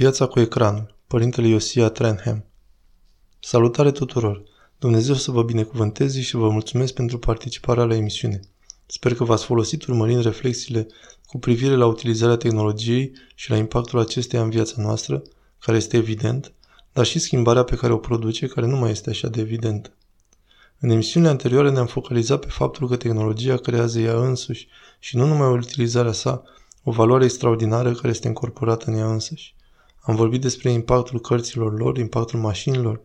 Viața cu ecranul. Părintele Iosia Trenham. Salutare tuturor! Dumnezeu să vă binecuvânteze și vă mulțumesc pentru participarea la emisiune. Sper că v-ați folosit urmărind reflexiile cu privire la utilizarea tehnologiei și la impactul acesteia în viața noastră, care este evident, dar și schimbarea pe care o produce, care nu mai este așa de evidentă. În emisiunile anterioare ne-am focalizat pe faptul că tehnologia creează ea însuși și nu numai utilizarea sa, o valoare extraordinară care este incorporată în ea însăși. Am vorbit despre impactul cărților lor, impactul mașinilor.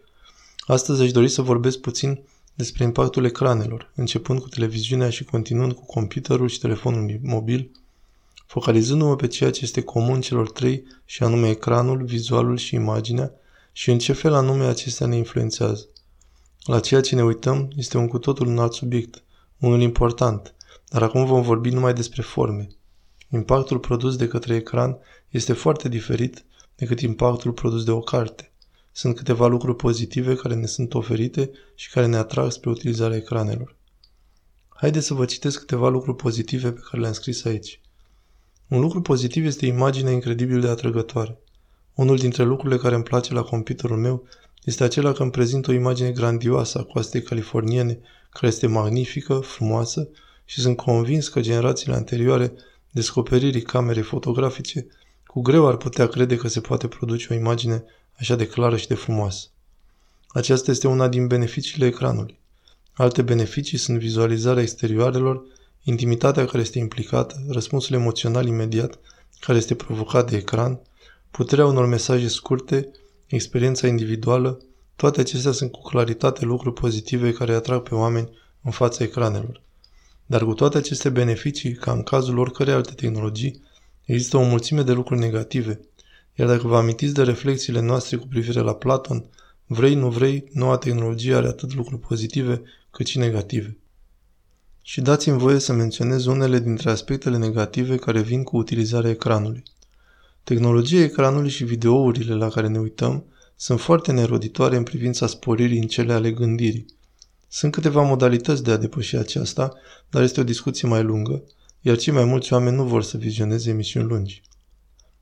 Astăzi aș dori să vorbesc puțin despre impactul ecranelor, începând cu televiziunea și continuând cu computerul și telefonul mobil, focalizându-mă pe ceea ce este comun celor trei și anume ecranul, vizualul și imaginea și în ce fel anume acestea ne influențează. La ceea ce ne uităm este un cu totul un alt subiect, unul important, dar acum vom vorbi numai despre forme. Impactul produs de către ecran este foarte diferit decât impactul produs de o carte. Sunt câteva lucruri pozitive care ne sunt oferite și care ne atrag spre utilizarea ecranelor. Haideți să vă citesc câteva lucruri pozitive pe care le-am scris aici. Un lucru pozitiv este imaginea incredibil de atrăgătoare. Unul dintre lucrurile care îmi place la computerul meu este acela că îmi prezintă o imagine grandioasă a coastei californiene, care este magnifică, frumoasă și sunt convins că generațiile anterioare descoperirii camerei fotografice cu greu ar putea crede că se poate produce o imagine așa de clară și de frumoasă. Aceasta este una din beneficiile ecranului. Alte beneficii sunt vizualizarea exterioarelor, intimitatea care este implicată, răspunsul emoțional imediat care este provocat de ecran, puterea unor mesaje scurte, experiența individuală, toate acestea sunt cu claritate lucruri pozitive care atrag pe oameni în fața ecranelor. Dar cu toate aceste beneficii, ca în cazul oricărei alte tehnologii, Există o mulțime de lucruri negative, iar dacă vă amintiți de reflexiile noastre cu privire la Platon, vrei, nu vrei, noua tehnologie are atât lucruri pozitive cât și negative. Și dați-mi voie să menționez unele dintre aspectele negative care vin cu utilizarea ecranului. Tehnologia ecranului și videourile la care ne uităm sunt foarte neroditoare în privința sporirii în cele ale gândirii. Sunt câteva modalități de a depăși aceasta, dar este o discuție mai lungă, iar cei mai mulți oameni nu vor să vizioneze emisiuni lungi.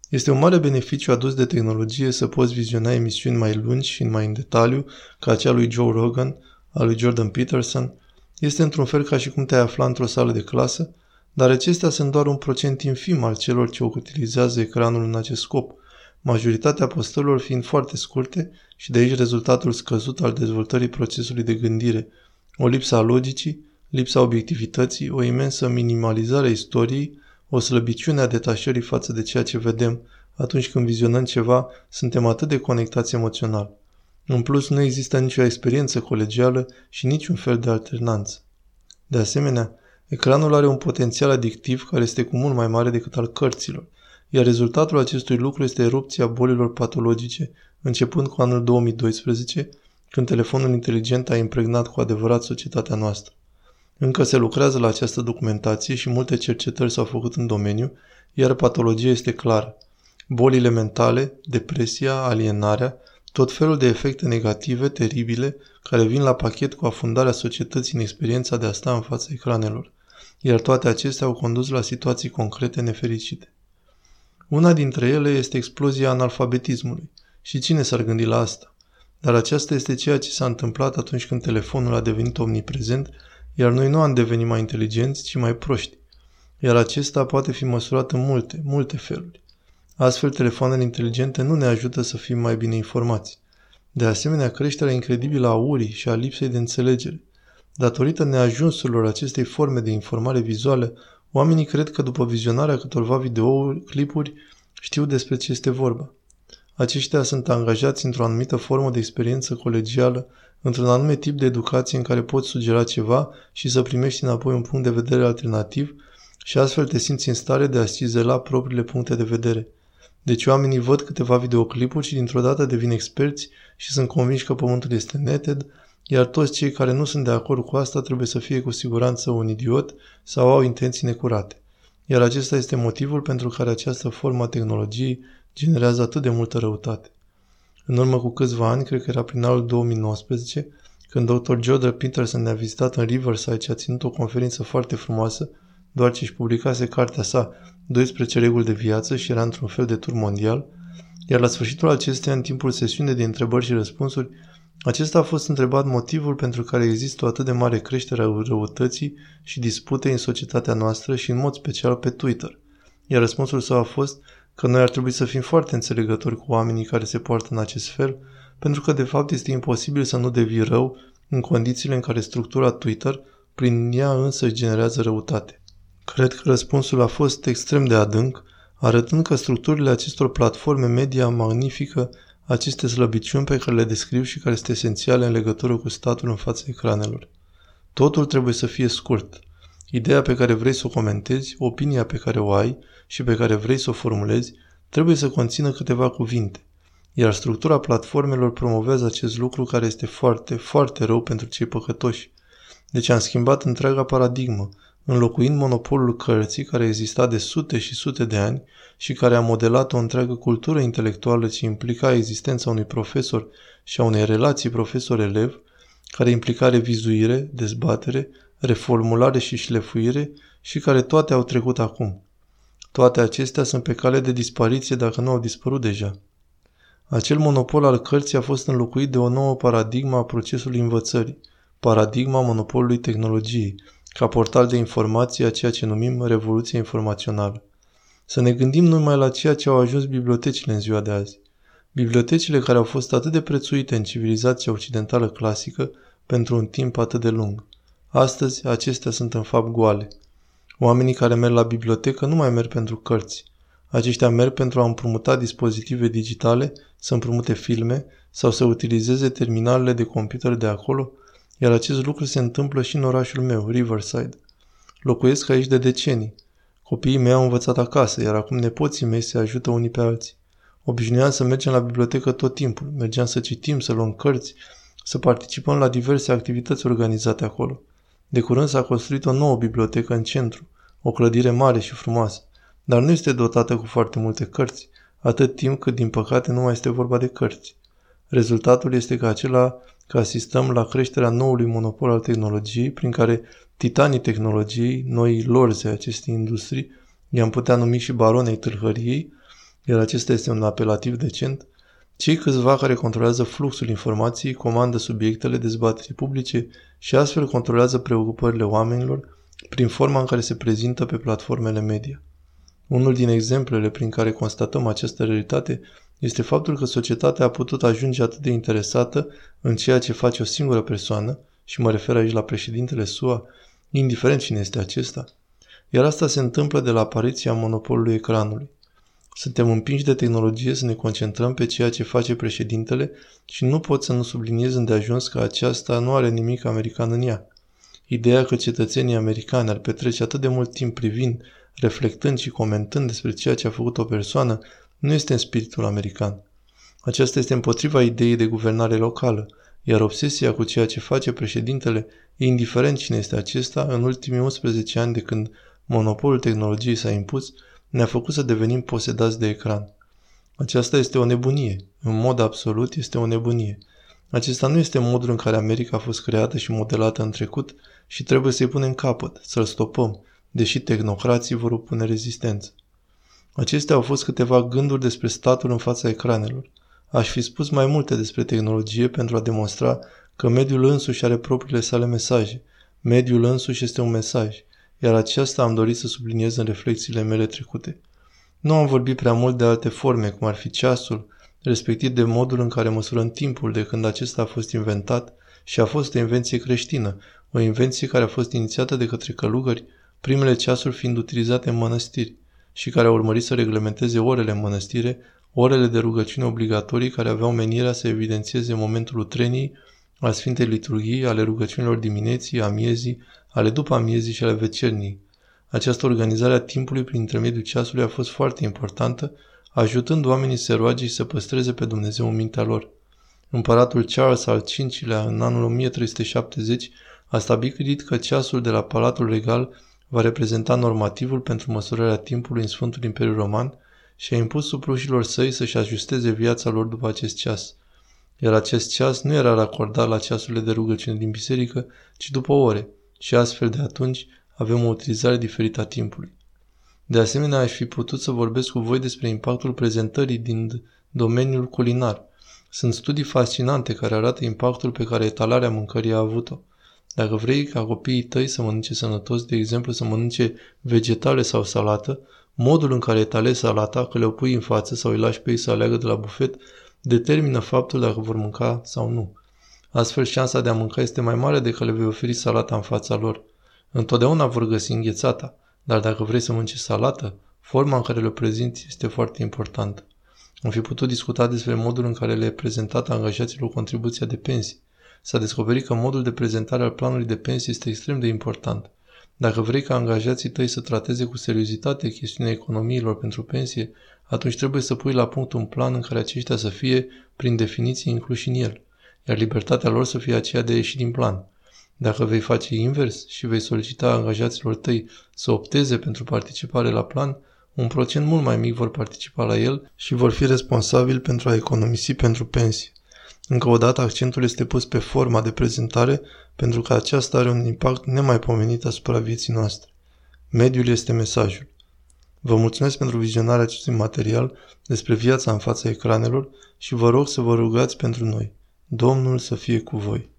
Este un mare beneficiu adus de tehnologie să poți viziona emisiuni mai lungi și mai în detaliu, ca cea lui Joe Rogan, a lui Jordan Peterson. Este într-un fel ca și cum te-ai afla într-o sală de clasă, dar acestea sunt doar un procent infim al celor ce utilizează ecranul în acest scop, majoritatea postărilor fiind foarte scurte și de aici rezultatul scăzut al dezvoltării procesului de gândire, o lipsă a logicii, lipsa obiectivității, o imensă minimalizare a istoriei, o slăbiciune a detașării față de ceea ce vedem atunci când vizionăm ceva, suntem atât de conectați emoțional. În plus, nu există nicio experiență colegială și niciun fel de alternanță. De asemenea, ecranul are un potențial adictiv care este cu mult mai mare decât al cărților, iar rezultatul acestui lucru este erupția bolilor patologice, începând cu anul 2012, când telefonul inteligent a impregnat cu adevărat societatea noastră. Încă se lucrează la această documentație și multe cercetări s-au făcut în domeniu, iar patologia este clară. Bolile mentale, depresia, alienarea, tot felul de efecte negative, teribile, care vin la pachet cu afundarea societății în experiența de a sta în fața ecranelor, iar toate acestea au condus la situații concrete nefericite. Una dintre ele este explozia analfabetismului. Și cine s-ar gândi la asta? Dar aceasta este ceea ce s-a întâmplat atunci când telefonul a devenit omniprezent iar noi nu am devenit mai inteligenți, ci mai proști. Iar acesta poate fi măsurat în multe, multe feluri. Astfel, telefoanele inteligente nu ne ajută să fim mai bine informați. De asemenea, creșterea incredibilă a urii și a lipsei de înțelegere. Datorită neajunsurilor acestei forme de informare vizuală, oamenii cred că după vizionarea câtorva videouri, clipuri, știu despre ce este vorba. Aceștia sunt angajați într-o anumită formă de experiență colegială într-un anume tip de educație în care poți sugera ceva și să primești înapoi un punct de vedere alternativ și astfel te simți în stare de a cizela propriile puncte de vedere. Deci oamenii văd câteva videoclipuri și dintr-o dată devin experți și sunt convinși că pământul este neted, iar toți cei care nu sunt de acord cu asta trebuie să fie cu siguranță un idiot sau au intenții necurate. Iar acesta este motivul pentru care această formă a tehnologiei generează atât de multă răutate. În urmă cu câțiva ani, cred că era prin anul 2019, când Dr. Jordan Peterson ne-a vizitat în Riverside și a ținut o conferință foarte frumoasă, doar ce își publicase cartea sa 12 reguli de viață și era într-un fel de tur mondial, Iar la sfârșitul acesteia, în timpul sesiunii de întrebări și răspunsuri, acesta a fost întrebat motivul pentru care există o atât de mare creștere a răutății și dispute în societatea noastră și în mod special pe Twitter. Iar răspunsul său a fost că noi ar trebui să fim foarte înțelegători cu oamenii care se poartă în acest fel, pentru că de fapt este imposibil să nu devii rău în condițiile în care structura Twitter, prin ea însă generează răutate. Cred că răspunsul a fost extrem de adânc, arătând că structurile acestor platforme media magnifică aceste slăbiciuni pe care le descriu și care sunt esențiale în legătură cu statul în fața ecranelor. Totul trebuie să fie scurt. Ideea pe care vrei să o comentezi, opinia pe care o ai și pe care vrei să o formulezi, trebuie să conțină câteva cuvinte. Iar structura platformelor promovează acest lucru care este foarte, foarte rău pentru cei păcătoși. Deci am schimbat întreaga paradigmă, înlocuind monopolul cărții care exista de sute și sute de ani și care a modelat o întreagă cultură intelectuală ce implica existența unui profesor și a unei relații profesor-elev, care implica revizuire, dezbatere, reformulare și șlefuire și care toate au trecut acum. Toate acestea sunt pe cale de dispariție dacă nu au dispărut deja. Acel monopol al cărții a fost înlocuit de o nouă paradigmă a procesului învățării, paradigma monopolului tehnologiei, ca portal de informație a ceea ce numim revoluție informațională. Să ne gândim numai la ceea ce au ajuns bibliotecile în ziua de azi. Bibliotecile care au fost atât de prețuite în civilizația occidentală clasică pentru un timp atât de lung. Astăzi, acestea sunt în fapt goale. Oamenii care merg la bibliotecă nu mai merg pentru cărți. Aceștia merg pentru a împrumuta dispozitive digitale, să împrumute filme sau să utilizeze terminalele de computer de acolo iar acest lucru se întâmplă și în orașul meu, Riverside. Locuiesc aici de decenii. Copiii mei au învățat acasă, iar acum nepoții mei se ajută unii pe alții. Obișnuiam să mergem la bibliotecă tot timpul. Mergeam să citim, să luăm cărți, să participăm la diverse activități organizate acolo. De curând s-a construit o nouă bibliotecă în centru, o clădire mare și frumoasă, dar nu este dotată cu foarte multe cărți, atât timp cât, din păcate, nu mai este vorba de cărți. Rezultatul este că acela că asistăm la creșterea noului monopol al tehnologiei, prin care titanii tehnologiei, noi lorze acestei industrii, i-am putea numi și baronei tâlhăriei, iar acesta este un apelativ decent, cei câțiva care controlează fluxul informației, comandă subiectele dezbaterii publice și astfel controlează preocupările oamenilor prin forma în care se prezintă pe platformele media. Unul din exemplele prin care constatăm această realitate este faptul că societatea a putut ajunge atât de interesată în ceea ce face o singură persoană, și mă refer aici la președintele SUA, indiferent cine este acesta, iar asta se întâmplă de la apariția monopolului ecranului. Suntem împinși de tehnologie să ne concentrăm pe ceea ce face președintele și nu pot să nu subliniez îndeajuns că aceasta nu are nimic american în ea. Ideea că cetățenii americani ar petrece atât de mult timp privind, reflectând și comentând despre ceea ce a făcut o persoană nu este în spiritul american. Aceasta este împotriva ideii de guvernare locală, iar obsesia cu ceea ce face președintele, indiferent cine este acesta, în ultimii 11 ani de când monopolul tehnologiei s-a impus, ne-a făcut să devenim posedați de ecran. Aceasta este o nebunie. În mod absolut este o nebunie. Acesta nu este modul în care America a fost creată și modelată în trecut și trebuie să-i punem capăt, să-l stopăm, deși tehnocrații vor opune rezistență. Acestea au fost câteva gânduri despre statul în fața ecranelor. Aș fi spus mai multe despre tehnologie pentru a demonstra că mediul însuși are propriile sale mesaje. Mediul însuși este un mesaj, iar aceasta am dorit să subliniez în reflexiile mele trecute. Nu am vorbit prea mult de alte forme, cum ar fi ceasul, respectiv de modul în care măsurăm timpul de când acesta a fost inventat și a fost o invenție creștină, o invenție care a fost inițiată de către călugări, primele ceasuri fiind utilizate în mănăstiri și care a urmărit să reglementeze orele în mănăstire, orele de rugăciune obligatorii care aveau menirea să evidențieze momentul utrenii, a Sfintei Liturghii, ale rugăciunilor dimineții, a miezii, ale după amiezii și ale vecernii. Această organizare a timpului prin intermediul ceasului a fost foarte importantă, ajutând oamenii să roage și să păstreze pe Dumnezeu în mintea lor. Împăratul Charles al V-lea, în anul 1370, a stabilit că ceasul de la Palatul Regal va reprezenta normativul pentru măsurarea timpului în Sfântul Imperiu Roman și a impus suprușilor săi să-și ajusteze viața lor după acest ceas. Iar acest ceas nu era racordat la ceasurile de rugăciune din biserică, ci după ore, și astfel de atunci avem o utilizare diferită a timpului. De asemenea, aș fi putut să vorbesc cu voi despre impactul prezentării din domeniul culinar. Sunt studii fascinante care arată impactul pe care etalarea mâncării a avut-o. Dacă vrei ca copiii tăi să mănânce sănătos, de exemplu să mănânce vegetale sau salată, modul în care etalezi salata, că le pui în față sau îi lași pe ei să aleagă de la bufet, determină faptul dacă vor mânca sau nu. Astfel, șansa de a mânca este mai mare decât le vei oferi salata în fața lor. Întotdeauna vor găsi înghețata, dar dacă vrei să mănânci salată, forma în care le prezinți este foarte importantă. Am fi putut discuta despre modul în care le-e prezentat angajaților contribuția de pensii. S-a descoperit că modul de prezentare al planului de pensii este extrem de important. Dacă vrei ca angajații tăi să trateze cu seriozitate chestiunea economiilor pentru pensie, atunci trebuie să pui la punct un plan în care aceștia să fie, prin definiție, incluși în el, iar libertatea lor să fie aceea de a ieși din plan. Dacă vei face invers și vei solicita angajaților tăi să opteze pentru participare la plan, un procent mult mai mic vor participa la el și vor fi responsabili pentru a economisi pentru pensii. Încă o dată, accentul este pus pe forma de prezentare pentru că aceasta are un impact nemaipomenit asupra vieții noastre. Mediul este mesajul. Vă mulțumesc pentru vizionarea acestui material despre viața în fața ecranelor și vă rog să vă rugați pentru noi. Domnul să fie cu voi.